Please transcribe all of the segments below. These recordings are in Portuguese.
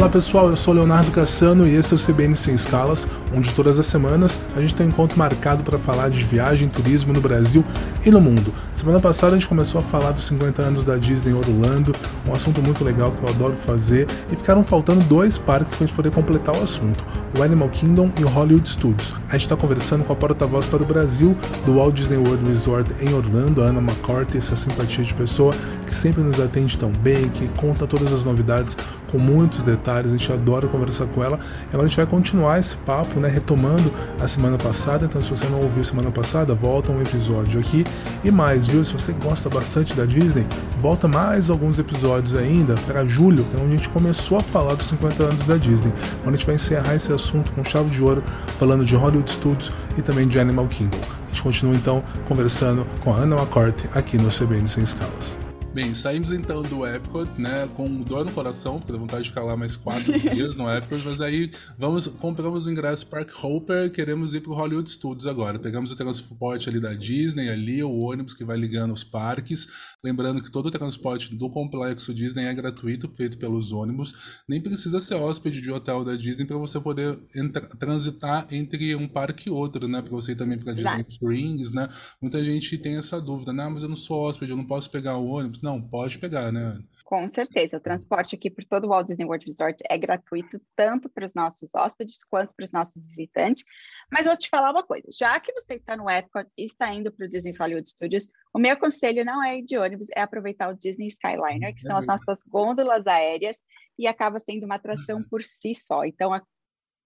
Olá pessoal, eu sou Leonardo Cassano e esse é o CBN Sem Escalas, onde todas as semanas a gente tem um encontro marcado para falar de viagem e turismo no Brasil e no mundo. Semana passada a gente começou a falar dos 50 anos da Disney Orlando, um assunto muito legal que eu adoro fazer, e ficaram faltando dois parques para a gente poder completar o assunto, o Animal Kingdom e o Hollywood Studios. A gente está conversando com a porta-voz para o Brasil do Walt Disney World Resort em Orlando, Ana McCarthy, essa simpatia de pessoa que sempre nos atende tão bem, que conta todas as novidades com muitos detalhes, a gente adora conversar com ela. E agora a gente vai continuar esse papo, né, retomando a semana passada. Então, se você não ouviu semana passada, volta um episódio aqui. E mais, viu? Se você gosta bastante da Disney, volta mais alguns episódios ainda para julho, que é onde a gente começou a falar dos 50 anos da Disney. Onde a gente vai encerrar esse assunto com chave de ouro, falando de Hollywood Studios e também de Animal Kingdom. A gente continua então conversando com a Hannah McCarthy aqui no CBN Sem Escalas. Bem, saímos então do Epcot, né, com dor no coração, porque dá vontade de ficar lá mais quatro dias no Epcot, mas aí vamos, compramos o ingresso Park Hopper, queremos ir pro Hollywood Studios agora. Pegamos o transporte ali da Disney, ali, o ônibus que vai ligando os parques. Lembrando que todo o transporte do complexo Disney é gratuito, feito pelos ônibus. Nem precisa ser hóspede de hotel da Disney para você poder transitar entre um parque e outro, né, para você ir também para Disney Springs, né. Muita gente tem essa dúvida, né, mas eu não sou hóspede, eu não posso pegar o ônibus. Não, pode pegar, né? Com certeza. O transporte aqui por todo o Walt Disney World Resort é gratuito, tanto para os nossos hóspedes quanto para os nossos visitantes. Mas vou te falar uma coisa: já que você está no Epcot e está indo para o Disney Hollywood Studios, o meu conselho não é ir de ônibus, é aproveitar o Disney Skyliner, que são as nossas gôndolas aéreas, e acaba sendo uma atração uhum. por si só. Então,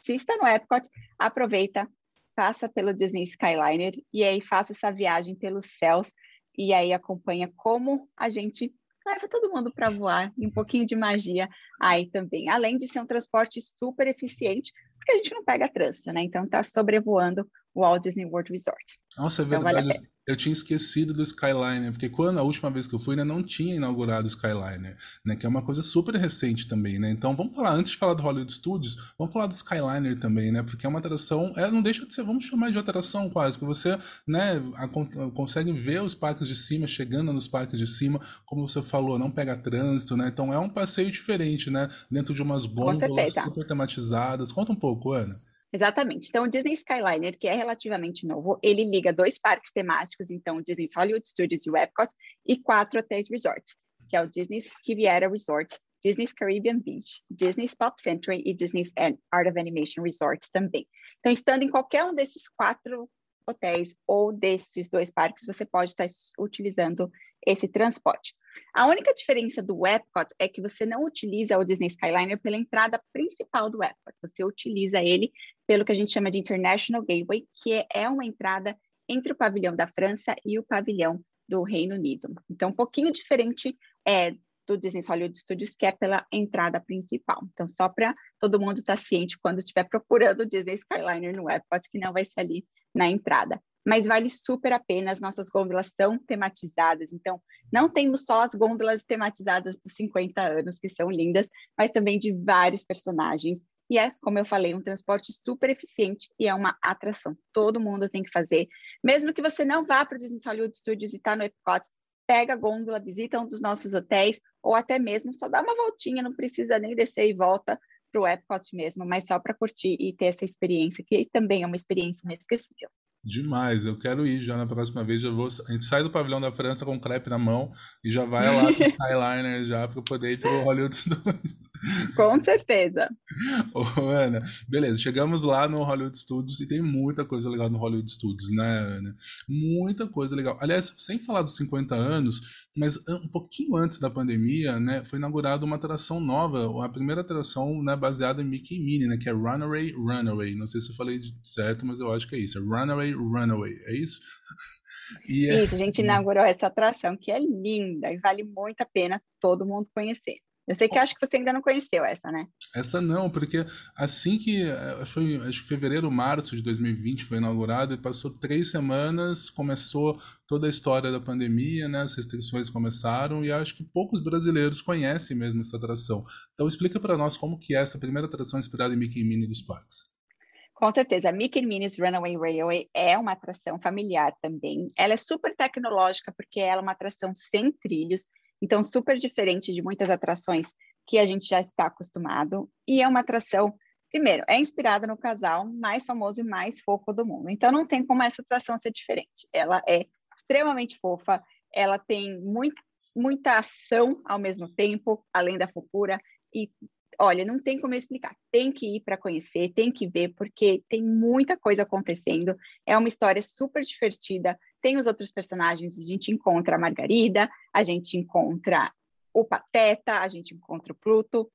se está no Epcot, aproveita, passa pelo Disney Skyliner e aí faça essa viagem pelos céus e aí acompanha como a gente leva todo mundo para voar e um pouquinho de magia aí também. Além de ser um transporte super eficiente, porque a gente não pega trânsito, né? Então tá sobrevoando Walt Disney World Resort. Nossa, é verdade. Então, vale eu tinha esquecido do Skyliner, porque quando a última vez que eu fui, né, não tinha inaugurado o Skyliner, né, que é uma coisa super recente também, né? Então vamos falar, antes de falar do Hollywood Studios, vamos falar do Skyliner também, né? Porque é uma atração, é, não deixa de ser, vamos chamar de atração quase, porque você, né, a, consegue ver os parques de cima, chegando nos parques de cima, como você falou, não pega trânsito, né? Então é um passeio diferente, né? Dentro de umas gôndolas super tematizadas. Conta um pouco, Ana. Exatamente. Então, o Disney Skyliner, que é relativamente novo, ele liga dois parques temáticos, então, o Disney Hollywood Studios e o Epcot, e quatro hotéis resorts, que é o Disney Riviera Resort, Disney's Caribbean Beach, Disney's Pop Century e Disney's Art of Animation Resorts também. Então, estando em qualquer um desses quatro hotéis ou desses dois parques, você pode estar utilizando esse transporte. A única diferença do Epcot é que você não utiliza o Disney Skyliner pela entrada principal do Epcot, você utiliza ele pelo que a gente chama de International Gateway, que é uma entrada entre o pavilhão da França e o pavilhão do Reino Unido. Então, um pouquinho diferente é, do Disney Hollywood Studios, que é pela entrada principal. Então, só para todo mundo estar tá ciente quando estiver procurando o Disney Skyliner no Epcot, que não vai ser ali na entrada. Mas vale super a pena, as nossas gôndolas são tematizadas, então não temos só as gôndolas tematizadas dos 50 anos, que são lindas, mas também de vários personagens. E é, como eu falei, um transporte super eficiente e é uma atração. Todo mundo tem que fazer. Mesmo que você não vá para o Disney Hollywood Studios e está no Epcot, pega a gôndola, visita um dos nossos hotéis, ou até mesmo só dá uma voltinha, não precisa nem descer e volta para o Epcot mesmo, mas só para curtir e ter essa experiência, que também é uma experiência inesquecível. Demais, eu quero ir já na próxima vez. Já vou, a gente sai do pavilhão da França com crepe na mão e já vai lá pro Skyliner já para poder ir pro Hollywood. Com certeza. Ô, Ana, beleza, chegamos lá no Hollywood Studios e tem muita coisa legal no Hollywood Studios, né, Ana? Muita coisa legal. Aliás, sem falar dos 50 anos, mas um pouquinho antes da pandemia, né, foi inaugurada uma atração nova, a primeira atração né, baseada em Mickey e Minnie, né, que é Runaway Runaway. Não sei se eu falei certo, mas eu acho que é isso. É Runaway Runaway, é isso? E é... Isso, a gente inaugurou essa atração que é linda e vale muito a pena todo mundo conhecer. Eu sei que acho que você ainda não conheceu essa, né? Essa não, porque assim que eh, foi, acho que fevereiro, março de 2020 foi inaugurado e passou três semanas, começou toda a história da pandemia, né? As restrições começaram e acho que poucos brasileiros conhecem mesmo essa atração. Então explica para nós como que é essa primeira atração inspirada em Mickey e Minnie dos parques. Com certeza, a Mickey Minnie's Runaway Railway é uma atração familiar também. Ela é super tecnológica porque ela é uma atração sem trilhos, então, super diferente de muitas atrações que a gente já está acostumado, e é uma atração, primeiro, é inspirada no casal mais famoso e mais fofo do mundo. Então não tem como essa atração ser diferente. Ela é extremamente fofa, ela tem muito, muita ação ao mesmo tempo, além da fofura, e olha, não tem como eu explicar. Tem que ir para conhecer, tem que ver, porque tem muita coisa acontecendo. É uma história super divertida. Tem os outros personagens, a gente encontra a Margarida, a gente encontra o Pateta, a gente encontra o Pluto.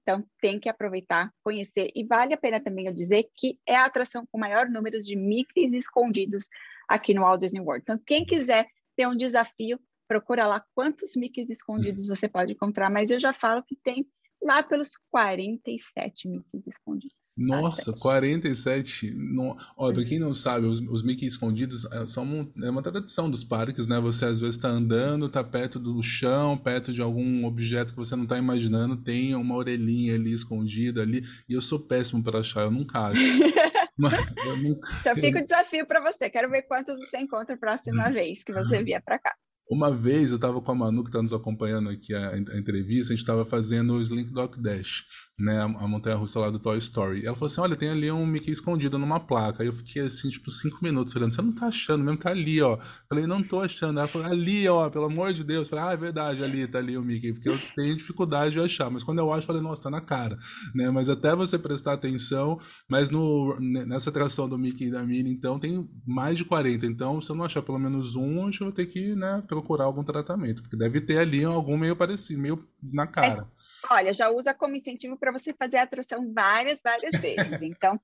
Então, tem que aproveitar, conhecer. E vale a pena também eu dizer que é a atração com maior número de Mickeys escondidos aqui no Walt Disney World. Então, quem quiser ter um desafio, procura lá quantos Mickeys escondidos você pode encontrar. Mas eu já falo que tem lá pelos 47 Mickeys escondidos. Nossa, 47. No... Olha, pra quem não sabe, os, os escondidos é, são um, é uma tradição dos parques, né? Você às vezes está andando, está perto do chão, perto de algum objeto que você não está imaginando, tem uma orelhinha ali escondida ali, e eu sou péssimo para achar, eu nunca acho. Mas eu nunca... Então fica o desafio para você. Quero ver quantos você encontra a próxima vez que você vier para cá. Uma vez eu estava com a Manu, que está nos acompanhando aqui a, a entrevista, a gente estava fazendo o Slink Dock Dash né, a montanha-russa lá do Toy Story. Ela falou assim, olha, tem ali um Mickey escondido numa placa. Aí eu fiquei assim, tipo, cinco minutos olhando, você não tá achando mesmo, tá ali, ó. Falei, não tô achando. Ela falou, ali, ó, pelo amor de Deus. Falei, ah, é verdade, ali, tá ali o Mickey, porque eu tenho dificuldade de achar. Mas quando eu acho, falei, nossa, tá na cara, né? Mas até você prestar atenção, mas no, nessa atração do Mickey e da Minnie, então, tem mais de 40. Então, se eu não achar pelo menos um, eu vou ter que, né, procurar algum tratamento, porque deve ter ali algum meio parecido, meio na cara. É Olha, já usa como incentivo para você fazer a atração várias, várias vezes. Então,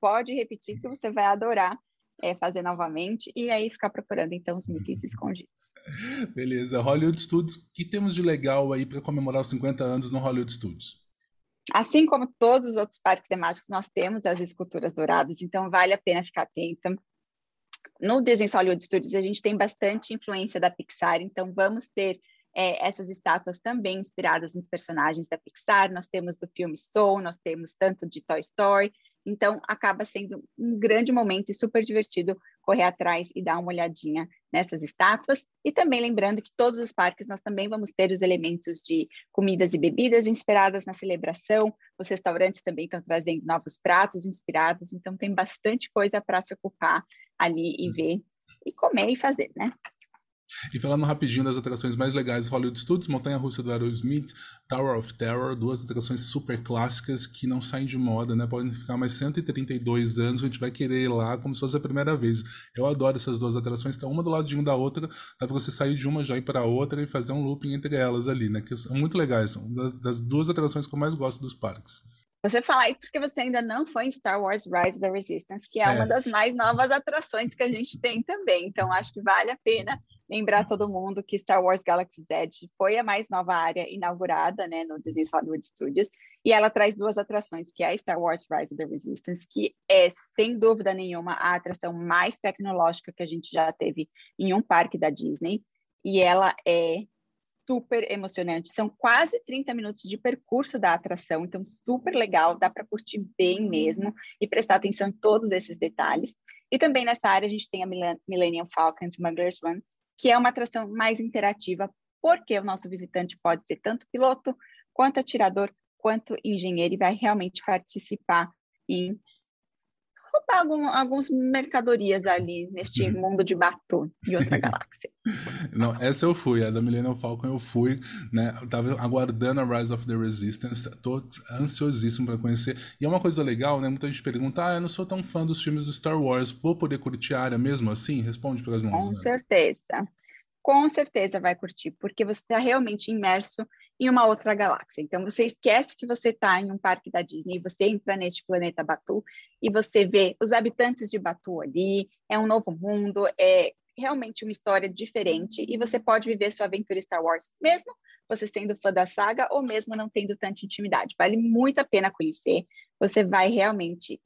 pode repetir que você vai adorar é, fazer novamente e aí ficar procurando então os Mickeys escondidos. Beleza. Hollywood Studios, que temos de legal aí para comemorar os 50 anos no Hollywood Studios? Assim como todos os outros parques temáticos, nós temos as esculturas douradas, então vale a pena ficar atenta. No Disney Hollywood Studios, a gente tem bastante influência da Pixar, então vamos ter é, essas estátuas também inspiradas nos personagens da Pixar. Nós temos do filme Soul, nós temos tanto de Toy Story. Então, acaba sendo um grande momento e super divertido correr atrás e dar uma olhadinha nessas estátuas. E também lembrando que todos os parques nós também vamos ter os elementos de comidas e bebidas inspiradas na celebração. Os restaurantes também estão trazendo novos pratos inspirados. Então, tem bastante coisa para se ocupar ali e ver e comer e fazer, né? E falando rapidinho das atrações mais legais do Hollywood Studios, Montanha Russa do Aerosmith, Tower of Terror, duas atrações super clássicas que não saem de moda, né? Podem ficar mais 132 anos, a gente vai querer ir lá como se fosse a primeira vez. Eu adoro essas duas atrações, tá uma do ladinho da outra, dá pra você sair de uma já ir para outra e fazer um looping entre elas ali, né? Que são muito legais, são das duas atrações que eu mais gosto dos parques. Você fala aí porque você ainda não foi em Star Wars Rise of the Resistance, que é, é, uma das mais novas atrações que a gente tem também. Então, acho que vale a pena lembrar todo mundo que Star Wars Galaxy's Edge foi a mais nova área inaugurada né, no Disney Hollywood Studios, e ela traz duas atrações, que é a Star Wars Rise of the Resistance, que é, sem dúvida nenhuma, a atração mais tecnológica que a gente já teve em um parque da Disney, e ela é super emocionante. São quase 30 minutos de percurso da atração, então super legal, dá para curtir bem mesmo e prestar atenção em todos esses detalhes. E também nessa área a gente tem a Millennium Falcon Smuggler's Run, que é uma atração mais interativa, porque o nosso visitante pode ser tanto piloto, quanto atirador, quanto engenheiro, e vai realmente participar em roubar algum, algumas mercadorias ali neste uhum. mundo de Batu e outra galáxia. Não, essa eu fui, a da Millennium Falcon eu fui, né? Eu tava aguardando a Rise of the Resistance, tô ansiosíssimo para conhecer. E é uma coisa legal, né? Muita gente pergunta: "Ah, eu não sou tão fã dos filmes do Star Wars, vou poder curtir a área mesmo assim?" Responde pelas mãos. Com né? certeza. Com certeza vai curtir, porque você está realmente imerso em uma outra galáxia. Então, você esquece que você está em um parque da Disney, você entra neste planeta Batu e você vê os habitantes de Batu ali, é um novo mundo, é realmente uma história diferente e você pode viver sua aventura Star Wars, mesmo você sendo fã da saga ou mesmo não tendo tanta intimidade. Vale muito a pena conhecer, você vai realmente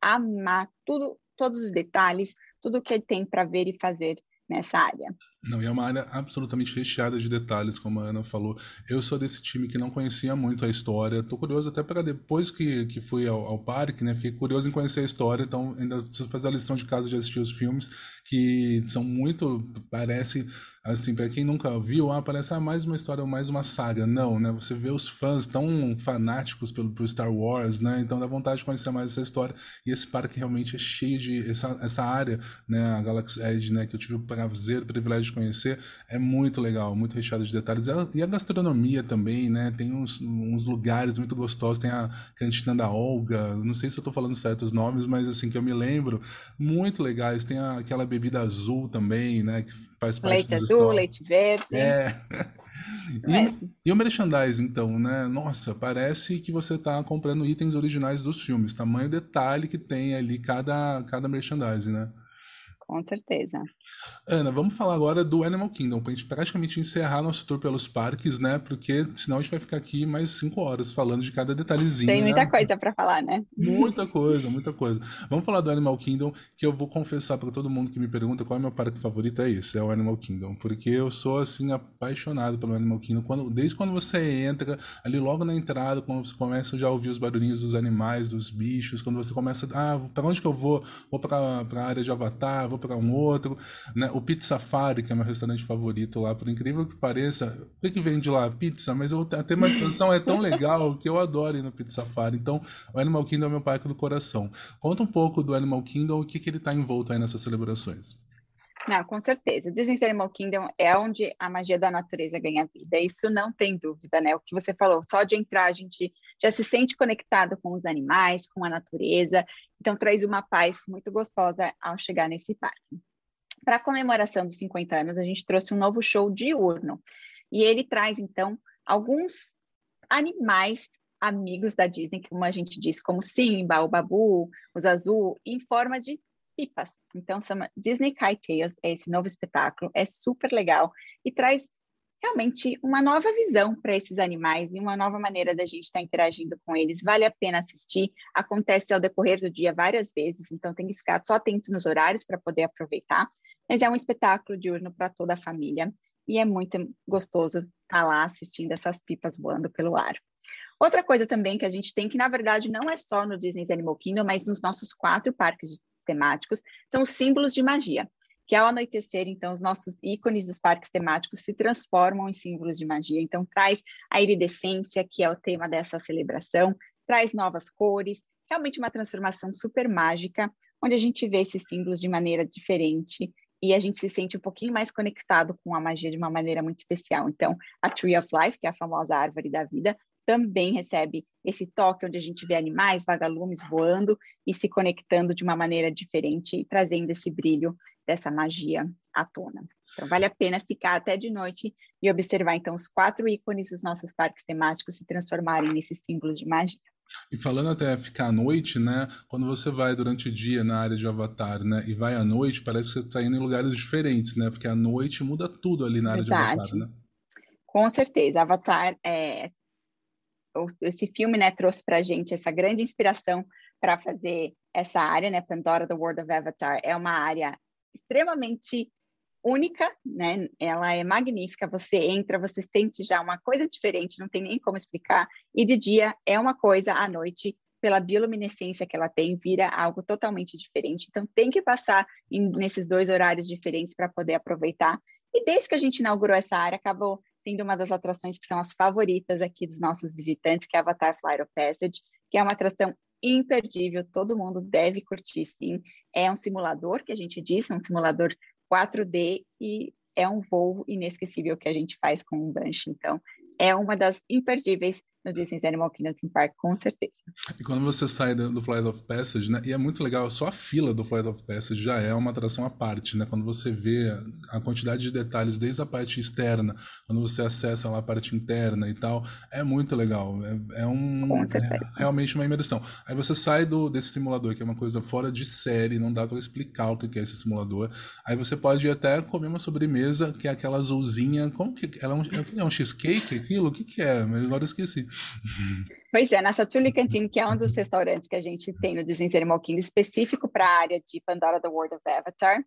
amar tudo, todos os detalhes, tudo que tem para ver e fazer nessa área. Não, e é uma área absolutamente recheada de detalhes, como a Ana falou. Eu sou desse time que não conhecia muito a história. Tô curioso até para depois que, que fui ao, ao, parque, né? Fiquei curioso em conhecer a história, então ainda preciso fazer a lição de casa de assistir os filmes, que são muito, parece assim, para quem nunca viu, ah, parece ah, mais uma história, mais uma saga. Não, né? Você vê os fãs tão fanáticos pelo, pelo Star Wars, né? Então dá vontade de conhecer mais essa história. E esse parque realmente é cheio de essa, essa área, né, a Galaxy Edge, né, que eu tive o prazer, o privilégio de conhecer, é muito legal, muito recheado de detalhes. E a gastronomia também, né? Tem uns, uns lugares muito gostosos, tem a cantina da Olga, não sei se eu estou falando certos nomes, mas assim que eu me lembro, muito legais. Tem a, aquela bebida azul também, né, que faz parte Leite azul, leite verde. É. E, e, o merchandising, então, né? Nossa, parece que você está comprando itens originais dos filmes. Tamanho detalhe que tem ali cada, cada merchandising, né? Com certeza. Ana, vamos falar agora do Animal Kingdom, para a gente praticamente encerrar nosso tour pelos parques, né? Porque senão a gente vai ficar aqui mais cinco horas falando de cada detalhezinho. Tem muita né? coisa para falar, né? Muita coisa, muita coisa. Vamos falar do Animal Kingdom, que eu vou confessar para todo mundo que me pergunta qual é o meu parque favorito, é esse, é o Animal Kingdom. Porque eu sou, assim, apaixonado pelo Animal Kingdom. Quando, desde quando você entra, ali logo na entrada, quando você começa já a ouvir os barulhinhos dos animais, dos bichos, quando você começa, ah, para onde que eu vou? Vou para a área de Avatar, vou vou para um outro. Né? O Pizza Safari, que é meu restaurante favorito lá, por incrível que pareça, o que, que vem de lá? Pizza, mas eu, a tematização é tão legal que eu adoro ir no Pizza Safari. Então, o Animal Kingdom é meu parque do coração. Conta um pouco do Animal Kingdom, o que, que ele está envolto aí nessas celebrações. Não, com certeza. Disney Animal Kingdom é onde a magia da natureza ganha vida. Isso não tem dúvida, né? O que você falou, só de entrar a gente já se sente conectado com os animais, com a natureza. Então traz uma paz muito gostosa ao chegar nesse parque. Para a comemoração dos 50 anos, a gente trouxe um novo show diurno. E ele traz então alguns animais amigos da Disney, como a gente disse, como Simba, o Babu, os Azul, em forma de pipas. Então, chama Disney Kite Tales, é esse novo espetáculo, é super legal e traz realmente uma nova visão para esses animais e uma nova maneira da gente estar tá interagindo com eles. Vale a pena assistir, acontece ao decorrer do dia várias vezes, então tem que ficar só atento nos horários para poder aproveitar. Mas é um espetáculo diurno para toda a família e é muito gostoso estar tá lá assistindo essas pipas voando pelo ar. Outra coisa também que a gente tem, que na verdade não é só no Disney's Animal Kingdom, mas nos nossos quatro parques temáticos, são os símbolos de magia, que ao anoitecer, então, os nossos ícones dos parques temáticos se transformam em símbolos de magia. Então, traz a iridescência, que é o tema dessa celebração, traz novas cores, realmente uma transformação super mágica, onde a gente vê esses símbolos de maneira diferente e a gente se sente um pouquinho mais conectado com a magia de uma maneira muito especial. Então, a Tree of Life, que é a famosa árvore da vida, também recebe esse toque onde a gente vê animais, vagalumes voando e se conectando de uma maneira diferente e trazendo esse brilho dessa magia à tona. Então, vale a pena ficar até de noite e observar, então, os quatro ícones dos nossos parques temáticos se transformarem nesses símbolos de magia. E falando até ficar à noite, né? Quando você vai durante o dia na área de Avatar, né? E vai à noite, parece que você está indo em lugares diferentes, né? Porque à noite muda tudo ali na área Verdade. de Avatar, né? Com certeza. Avatar é, esse filme, né, trouxe para a gente essa grande inspiração para fazer essa área, né, Pandora, The World of Avatar, é uma área extremamente única, né, ela é magnífica, você entra, você sente já uma coisa diferente, não tem nem como explicar, e de dia é uma coisa, à noite, pela bioluminescência que ela tem, vira algo totalmente diferente, então tem que passar em, nesses dois horários diferentes para poder aproveitar, e desde que a gente inaugurou essa área, acabou tendo uma das atrações que são as favoritas aqui dos nossos visitantes, que é Avatar Flight of Passage, que é uma atração imperdível, todo mundo deve curtir sim. É um simulador que a gente disse, um simulador 4D e é um voo inesquecível que a gente faz com um Banshee. Então, é uma das imperdíveis no Disney's Animal Kingdom Park, com certeza. E quando você sai do Flight of Passage, né? E é muito legal, só a fila do Flight of Passage já é uma atração à parte, né? Quando você vê a quantidade de detalhes desde a parte externa, quando você acessa lá a parte interna e tal, é muito legal. É, é um é realmente uma imersão. Aí você sai do desse simulador, que é uma coisa fora de série, não dá para explicar o que é esse simulador. Aí você pode ir até comer uma sobremesa, que é aquela azulzinha, como que ela é um, é um cheesecake aquilo? O que que é? Mas agora eu esqueci. Pois é, nessa Tully Canteen, que é um dos restaurantes que a gente tem no Disney Animal Kingdom, específico para a área de Pandora The World of Avatar,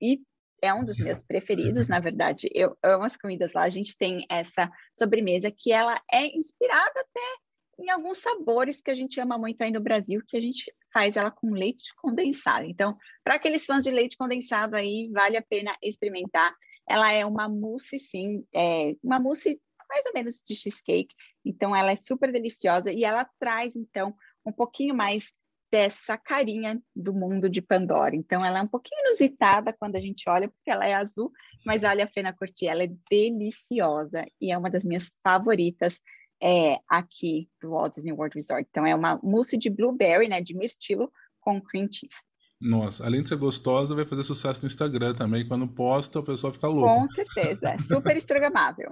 e é um dos meus preferidos, na verdade. Eu amo as comidas lá. A gente tem essa sobremesa que ela é inspirada até em alguns sabores que a gente ama muito aí no Brasil, que a gente faz ela com leite condensado. Então, para aqueles fãs de leite condensado aí, vale a pena experimentar. Ela é uma mousse, sim, é uma mousse mais ou menos de cheesecake. Então, ela é super deliciosa e ela traz, então, um pouquinho mais dessa carinha do mundo de Pandora. Então, ela é um pouquinho inusitada quando a gente olha, porque ela é azul, mas olha a Fena Corti, ela é deliciosa e é uma das minhas favoritas é, aqui do Walt Disney World Resort. Então, é uma mousse de blueberry, né, de mirtilo com cream cheese. Nossa, além de ser gostosa, vai fazer sucesso no Instagram também. Quando posta, o pessoal fica louco. Com certeza, é super instagramável.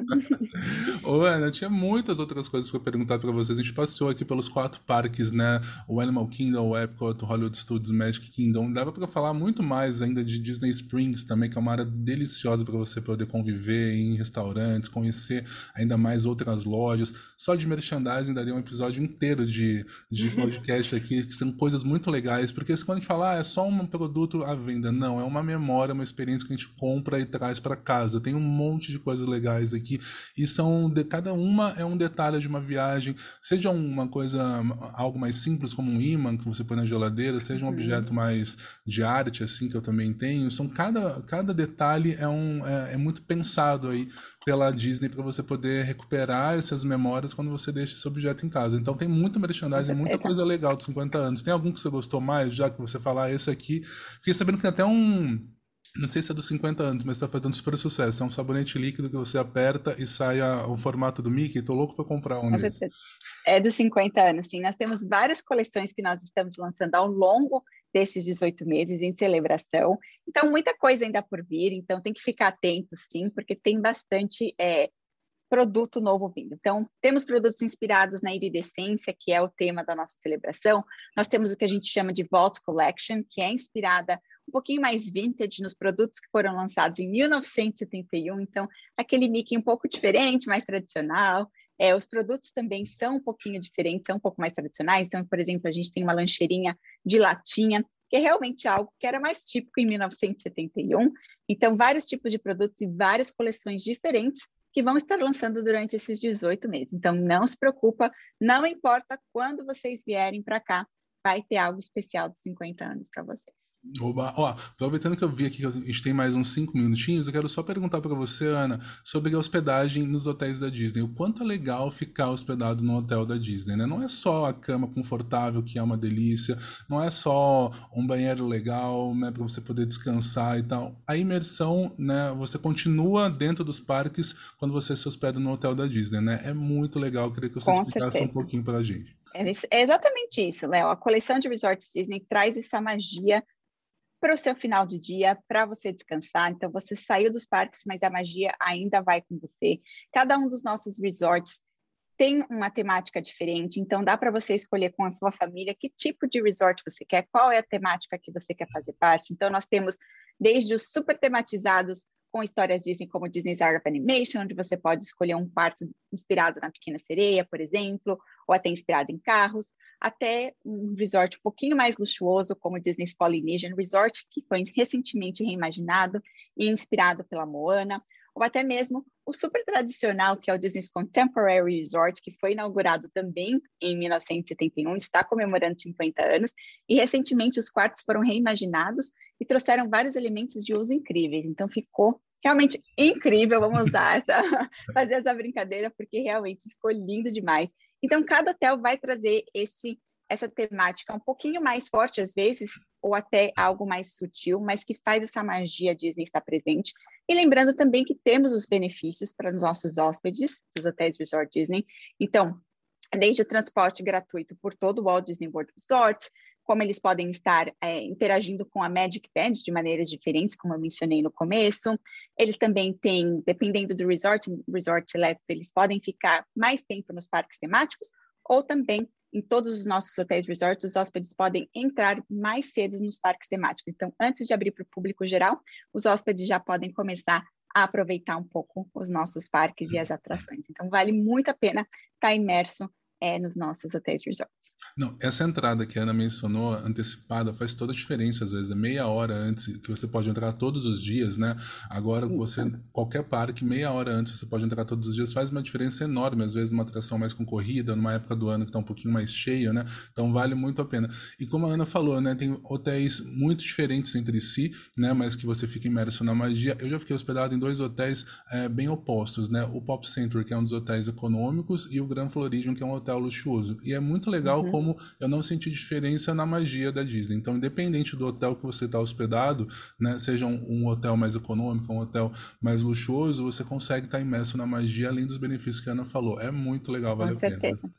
Ô, Ana, tinha muitas outras coisas para perguntar para vocês. A gente passou aqui pelos quatro parques, né? O Animal Kingdom, o Epcot, o Hollywood Studios, Magic Kingdom. Dava para falar muito mais ainda de Disney Springs também, que é uma área deliciosa para você poder conviver em restaurantes, conhecer ainda mais outras lojas. Só de merchandising daria um episódio inteiro de, de podcast aqui, que são coisas muito legais, porque quando a gente fala, ah, é só só um produto à venda, não, é uma memória, uma experiência que a gente compra e traz para casa. Tem um monte de coisas legais aqui e são de cada uma é um detalhe de uma viagem, seja uma coisa algo mais simples como um imã que você põe na geladeira, seja um uhum. objeto mais de arte assim que eu também tenho, são cada cada detalhe é um é, é muito pensado aí pela Disney para você poder recuperar essas memórias quando você deixa esse objeto em casa. Então tem muito merchandising, muita coisa legal de 50 anos. Tem algum que você gostou mais, já que você falar ah, esse aqui? Fiquei sabendo que tem até um não sei se é dos 50 anos, mas está fazendo super sucesso. É um sabonete líquido que você aperta e sai a, o formato do Mickey. Estou louco para comprar um. É dos 50 anos, sim. Nós temos várias coleções que nós estamos lançando ao longo desses 18 meses em celebração. Então, muita coisa ainda por vir, então tem que ficar atento, sim, porque tem bastante é, produto novo vindo. Então, temos produtos inspirados na iridescência, que é o tema da nossa celebração. Nós temos o que a gente chama de Vault Collection, que é inspirada um pouquinho mais vintage nos produtos que foram lançados em 1971. Então, aquele Mickey um pouco diferente, mais tradicional. É, os produtos também são um pouquinho diferentes, são um pouco mais tradicionais. Então, por exemplo, a gente tem uma lancheirinha de latinha, que é realmente algo que era mais típico em 1971. Então, vários tipos de produtos e várias coleções diferentes que vão estar lançando durante esses 18 meses. Então, não se preocupa, não importa quando vocês vierem para cá, vai ter algo especial dos 50 anos para vocês. Oba. Ó, aproveitando que eu vi aqui que a gente tem mais uns 5 minutinhos, eu quero só perguntar para você, Ana, sobre a hospedagem nos hotéis da Disney. O quanto é legal ficar hospedado no hotel da Disney, né? Não é só a cama confortável, que é uma delícia, não é só um banheiro legal, né, para você poder descansar e tal. A imersão, né, você continua dentro dos parques quando você se hospeda no hotel da Disney, né? É muito legal, eu queria que você Com explicasse certeza. um pouquinho para a gente. É, é exatamente isso, Léo. A coleção de resorts Disney traz essa magia para o seu final de dia, para você descansar. Então, você saiu dos parques, mas a magia ainda vai com você. Cada um dos nossos resorts tem uma temática diferente, então dá para você escolher com a sua família que tipo de resort você quer, qual é a temática que você quer fazer parte. Então, nós temos desde os super tematizados com histórias Disney como Disney's Art of Animation, onde você pode escolher um quarto inspirado na Pequena Sereia, por exemplo, ou até inspirado em carros, até um resort um pouquinho mais luxuoso, como Disney's Polynesian Resort, que foi recentemente reimaginado e inspirado pela Moana, ou até mesmo o super tradicional, que é o Disney's Contemporary Resort, que foi inaugurado também em 1971, está comemorando 50 anos, e recentemente os quartos foram reimaginados e trouxeram vários elementos de uso incríveis. Então ficou realmente incrível, vamos usar essa, fazer essa brincadeira, porque realmente ficou lindo demais. Então, cada hotel vai trazer esse essa temática um pouquinho mais forte às vezes, ou até algo mais sutil, mas que faz essa magia Disney estar presente. E lembrando também que temos os benefícios para os nossos hóspedes dos hotéis Resort Disney. Então, desde o transporte gratuito por todo o Walt Disney World Resort, como eles podem estar é, interagindo com a Magic Band de maneiras diferentes, como eu mencionei no começo. Eles também têm, dependendo do resort, resort selects, eles podem ficar mais tempo nos parques temáticos, ou também em todos os nossos hotéis resorts, os hóspedes podem entrar mais cedo nos parques temáticos. Então, antes de abrir para o público geral, os hóspedes já podem começar a aproveitar um pouco os nossos parques e as atrações. Então, vale muito a pena estar imerso é, nos nossos hotéis resorts. Não, essa entrada que a Ana mencionou, antecipada, faz toda a diferença, às vezes, é meia hora antes, que você pode entrar todos os dias, né? Agora, Isso. você, qualquer parque, meia hora antes você pode entrar todos os dias, faz uma diferença enorme, às vezes, numa atração mais concorrida, numa época do ano que está um pouquinho mais cheio, né? Então, vale muito a pena. E como a Ana falou, né? Tem hotéis muito diferentes entre si, né? Mas que você fica imerso na magia. Eu já fiquei hospedado em dois hotéis é, bem opostos, né? O Pop Center, que é um dos hotéis econômicos, e o Grand Floridian, que é um hotel luxuoso. E é muito legal uhum. como eu não senti diferença na magia da Disney. Então, independente do hotel que você está hospedado, né, seja um, um, hotel mais econômico, um hotel mais luxuoso, você consegue estar tá imerso na magia, além dos benefícios que a Ana falou. É muito legal, vale Com a certeza. pena.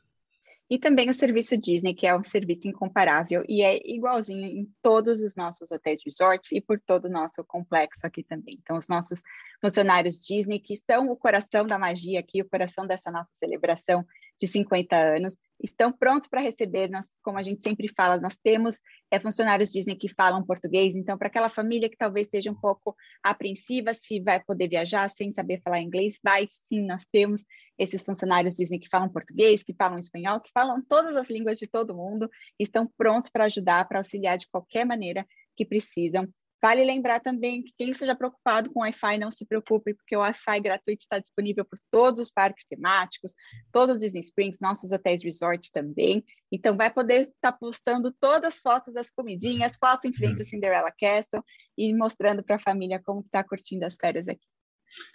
E também o serviço Disney, que é um serviço incomparável e é igualzinho em todos os nossos hotéis resorts e por todo o nosso complexo aqui também. Então, os nossos funcionários Disney, que são o coração da magia aqui, o coração dessa nossa celebração de 50 anos, estão prontos para receber. Nós, como a gente sempre fala, nós temos é, funcionários Disney que falam português, então, para aquela família que talvez esteja um pouco apreensiva se vai poder viajar sem saber falar inglês, vai sim, nós temos esses funcionários Disney que falam português, que falam espanhol, que falam todas as línguas de todo mundo, estão prontos para ajudar, para auxiliar de qualquer maneira que precisam. Vale lembrar também que quem esteja preocupado com Wi-Fi não se preocupe, porque o Wi-Fi gratuito está disponível por todos os parques temáticos, todos os Disney Springs, nossos hotéis resorts também. Então vai poder estar tá postando todas as fotos das comidinhas, fotos em frente ao Cinderella Castle e mostrando para a família como está curtindo as férias aqui.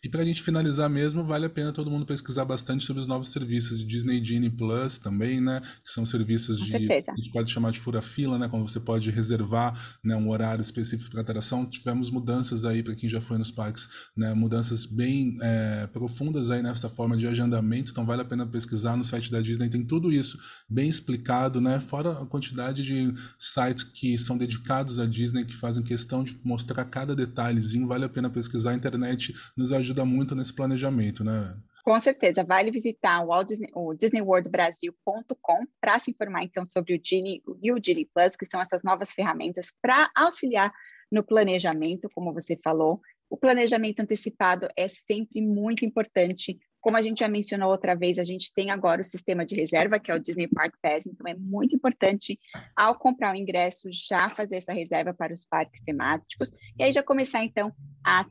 E para a gente finalizar mesmo, vale a pena todo mundo pesquisar bastante sobre os novos serviços de Disney Genie Plus também, né? Que são serviços de. A gente pode chamar de fura-fila, né? Quando você pode reservar né, um horário específico para atração. Tivemos mudanças aí para quem já foi nos parques, né? Mudanças bem é, profundas aí nessa forma de agendamento. Então vale a pena pesquisar no site da Disney, tem tudo isso bem explicado, né? Fora a quantidade de sites que são dedicados à Disney, que fazem questão de mostrar cada detalhezinho. Vale a pena pesquisar a internet no nos ajuda muito nesse planejamento, né? Com certeza, vale visitar o, Disney, o DisneyWorldBrasil.com para se informar então sobre o Genie e o Genie Plus, que são essas novas ferramentas para auxiliar no planejamento, como você falou. O planejamento antecipado é sempre muito importante. Como a gente já mencionou outra vez, a gente tem agora o sistema de reserva, que é o Disney Park Pass, então é muito importante, ao comprar o ingresso, já fazer essa reserva para os parques temáticos, e aí já começar, então, a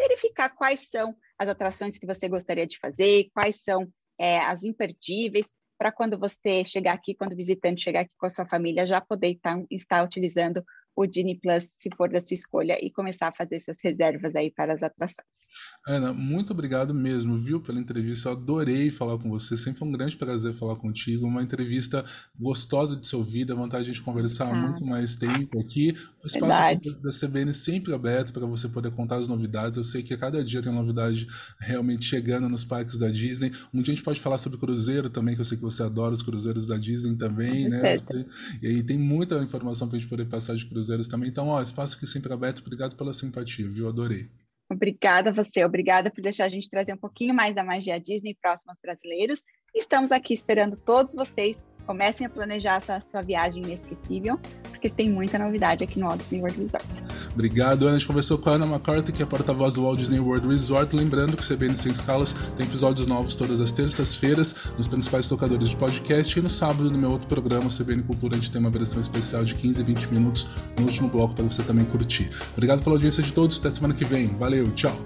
verificar quais são as atrações que você gostaria de fazer, quais são é, as imperdíveis, para quando você chegar aqui, quando o visitante chegar aqui com a sua família, já poder estar utilizando o Disney Plus, se for da sua escolha, e começar a fazer essas reservas aí para as atrações. Ana, muito obrigado mesmo, viu, pela entrevista. Eu adorei falar com você. Sempre foi um grande prazer falar contigo. Uma entrevista gostosa de ser ouvida, vontade de a gente conversar ah. muito mais tempo aqui. O espaço da CBN sempre aberto para você poder contar as novidades. Eu sei que a cada dia tem novidade realmente chegando nos parques da Disney. Um dia a gente pode falar sobre cruzeiro também, que eu sei que você adora os cruzeiros da Disney também, né? E aí tem muita informação para a gente poder passar de cruzeiro cruzeiros também. Então, ó, espaço aqui sempre aberto. Obrigado pela simpatia, viu? Adorei. Obrigada a você, obrigada por deixar a gente trazer um pouquinho mais da magia Disney próximo aos brasileiros. Estamos aqui esperando todos vocês comecem a planejar essa sua viagem inesquecível, porque tem muita novidade aqui no Walt Disney World Resort. Obrigado, Ana. A gente conversou com a Ana McCarthy, que é porta-voz do Walt Disney World Resort. Lembrando que o CBN Sem Escalas tem episódios novos todas as terças-feiras nos principais tocadores de podcast e no sábado no meu outro programa, o CBN Cultura, a gente tem uma versão especial de 15 e 20 minutos no último bloco para você também curtir. Obrigado pela audiência de todos. Até semana que vem. Valeu, tchau.